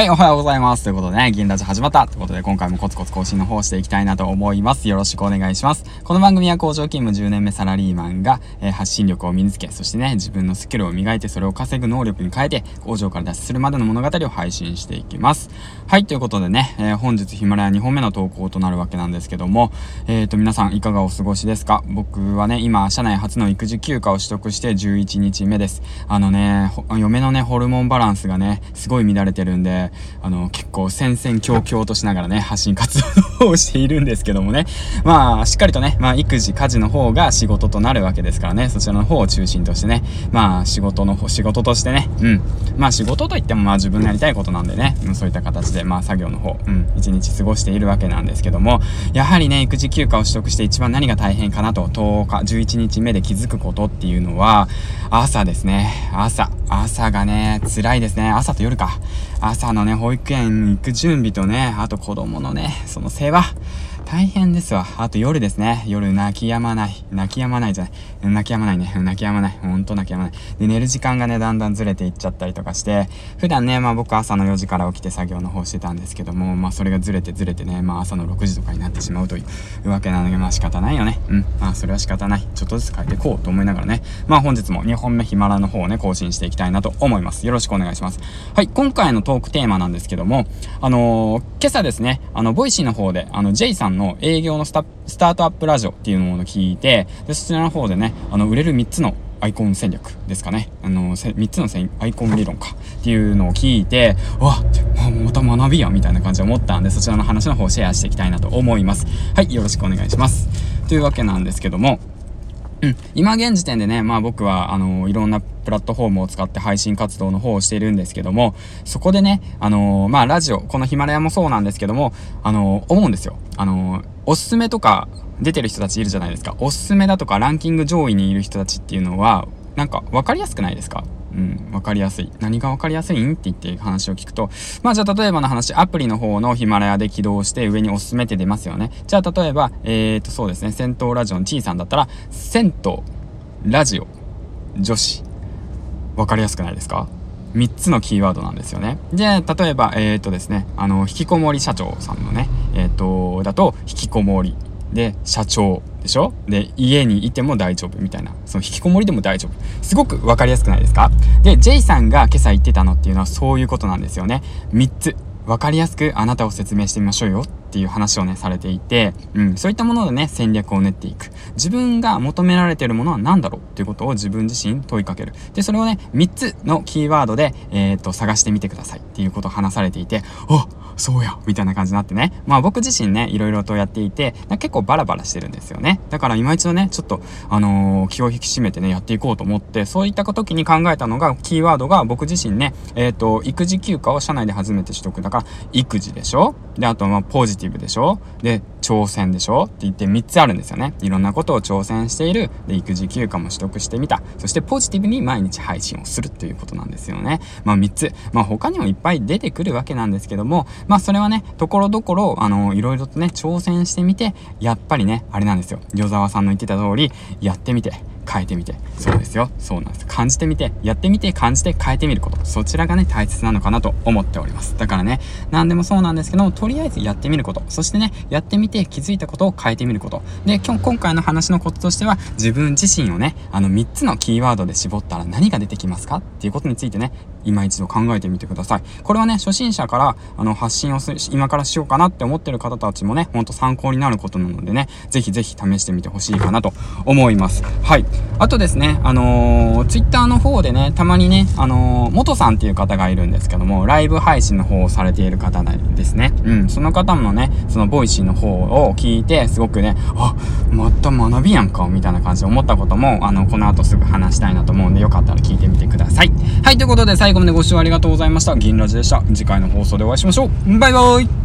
はい、おはようございます。ということでね、銀ラジ始まった。ということで、今回もコツコツ更新の方をしていきたいなと思います。よろしくお願いします。この番組は工場勤務10年目サラリーマンが、えー、発信力を身につけ、そしてね、自分のスキルを磨いて、それを稼ぐ能力に変えて、工場から脱出するまでの物語を配信していきます。はい、ということでね、えー、本日ヒマラヤ2本目の投稿となるわけなんですけども、えっ、ー、と、皆さんいかがお過ごしですか？僕はね、今、社内初の育児休暇を取得して11日目です。あのね、嫁のね、ホルモンバランスがね、すごい乱れてるんで、あの、結構戦々恐々としながらね、発信活動をしているんですけどもね。まあ、しっかりとね、まあ、育児、家事の方が仕事となるわけですからね、そちらの方を中心としてね、まあ、仕事の方、仕事としてね、うん。まあ、仕事といっても、まあ、自分のやりたいことなんでね、うん、そういった形で、まあ、作業の方、うん、一日過ごしているわけなんですけども、やはりね、育児休暇を取得して一番何が大変かなと、10日、11日目で気づくことっていうのは、朝ですね。朝。朝がね、辛いですね。朝と夜か。朝のね、保育園行く準備とね、あと子供のね、その世話。大変ですわ。あと夜ですね。夜泣き止まない。泣き止まないじゃない。泣き止まないね。泣き止まない。ほんと泣き止まない。で、寝る時間がね、だんだんずれていっちゃったりとかして、普段ね、まあ僕朝の4時から起きて作業の方してたんですけども、まあそれがずれてずれてね、まあ朝の6時とかになってしまうというわけなので、まあ仕方ないよね。うん。まあそれは仕方ない。ちょっとずつ変えていこうと思いながらね。まあ本日も2本目ヒマラの方をね、更新していきたいなと思います。よろしくお願いします。はい。今回のトークテーマなんですけども、あのー、今朝ですね、あの、 Voicy の方で、あの、J さんの営業のスタスタートアップラジオっていうのを聞いて、で、そちらの方でね、あの、売れる3つのアイコン戦略ですかね。あの、3つのアイコン理論かっていうのを聞いて、あ、また学びやみたいな感じで思ったんで、そちらの話の方をシェアしていきたいなと思います。はい、よろしくお願いします。というわけなんですけども、うん、今現時点でね、まあ僕は、あの、いろんなプラットフォームを使って配信活動の方をしているんですけども、そこでね、あのー、まあラジオ、このヒマラヤもそうなんですけども、あのー、思うんですよ。あの、おすすめとか出てる人たちいるじゃないですか。おすすめだとかランキング上位にいる人たちっていうのは、なんか分かりやすくないですか？うん、わかりやすい。何がわかりやすいん？って言って話を聞くと、まあじゃあ例えばの話、アプリの方のヒマラヤで起動して上におすすめって出ますよね。じゃあ例えば、えーとそうですね、戦闘ラジオの T さんだったら、銭湯、ラジオ、女子。わかりやすくないですか？3つのキーワードなんですよね。で、例えば、えっ、とですね、あの、引きこもり社長さんのね、えっ、と、だと、引きこもり。で、社長でしょ？で、家にいても大丈夫みたいな。その引きこもりでも大丈夫。すごくわかりやすくないですか？で、J さんが今朝言ってたのっていうのはそういうことなんですよね。3つ。わかりやすくあなたを説明してみましょうよっていう話をね、されていて、うん、そういったものでね、戦略を練っていく。自分が求められているものは何だろう？っていうことを自分自身問いかける。で、それをね、3つのキーワードで、えっ、と、探してみてくださいっていうことを話されていて、あそうやみたいな感じになってね。まあ僕自身ね、いろいろとやっていて、結構バラバラしてるんですよね。だから今一度ね、ちょっと、あのー、気を引き締めてね、やっていこうと思って、そういった時に考えたのが、キーワードが僕自身ね、えっ、ー、と、育児休暇を社内で初めて取得だから、育児でしょ？で、あとまあポジティブでしょ？で、挑戦でしょ？って言って3つあるんですよね。いろんなことを挑戦している。で、育児休暇も取得してみた。そしてポジティブに毎日配信をするっていうことなんですよね。まあ3つ。まあ他にもいっぱい出てくるわけなんですけども、まあそれはね、ところどころ、あの、いろいろとね、挑戦してみて、やっぱりね、あれなんですよ。与沢さんの言ってた通り、やってみて、変えてみて。そうですよ。そうなんです。感じてみて、やってみて、感じて変えてみること。そちらがね、大切なのかなと思っております。だからね、何でもそうなんですけども、とりあえずやってみること。そしてね、やってみて気づいたことを変えてみること。で、今日、今回の話のこととしては、自分自身をね、あの3つのキーワードで絞ったら何が出てきますかっていうことについてね、今一度考えてみてください。これはね、初心者から、あの、発信をする今からしようかなって思ってる方たちもね、ほんと参考になることなのでね、ぜひぜひ試してみてほしいかなと思います。はい。あとですね、あのー、ツイッターの方でね、たまにね、あのー、元さんっていう方がいるんですけども、ライブ配信の方をされている方なんですね。うん。その方もね、その Voicy の方を聞いて、すごくね、あ、また学びやんか、みたいな感じで思ったことも、あの、この後すぐ話したいなと思うんで、よかったら聞いてみてください。はい、ということで最後最後までご視聴ありがとうございました。銀ラジでした。次回の放送でお会いしましょう。バイバイ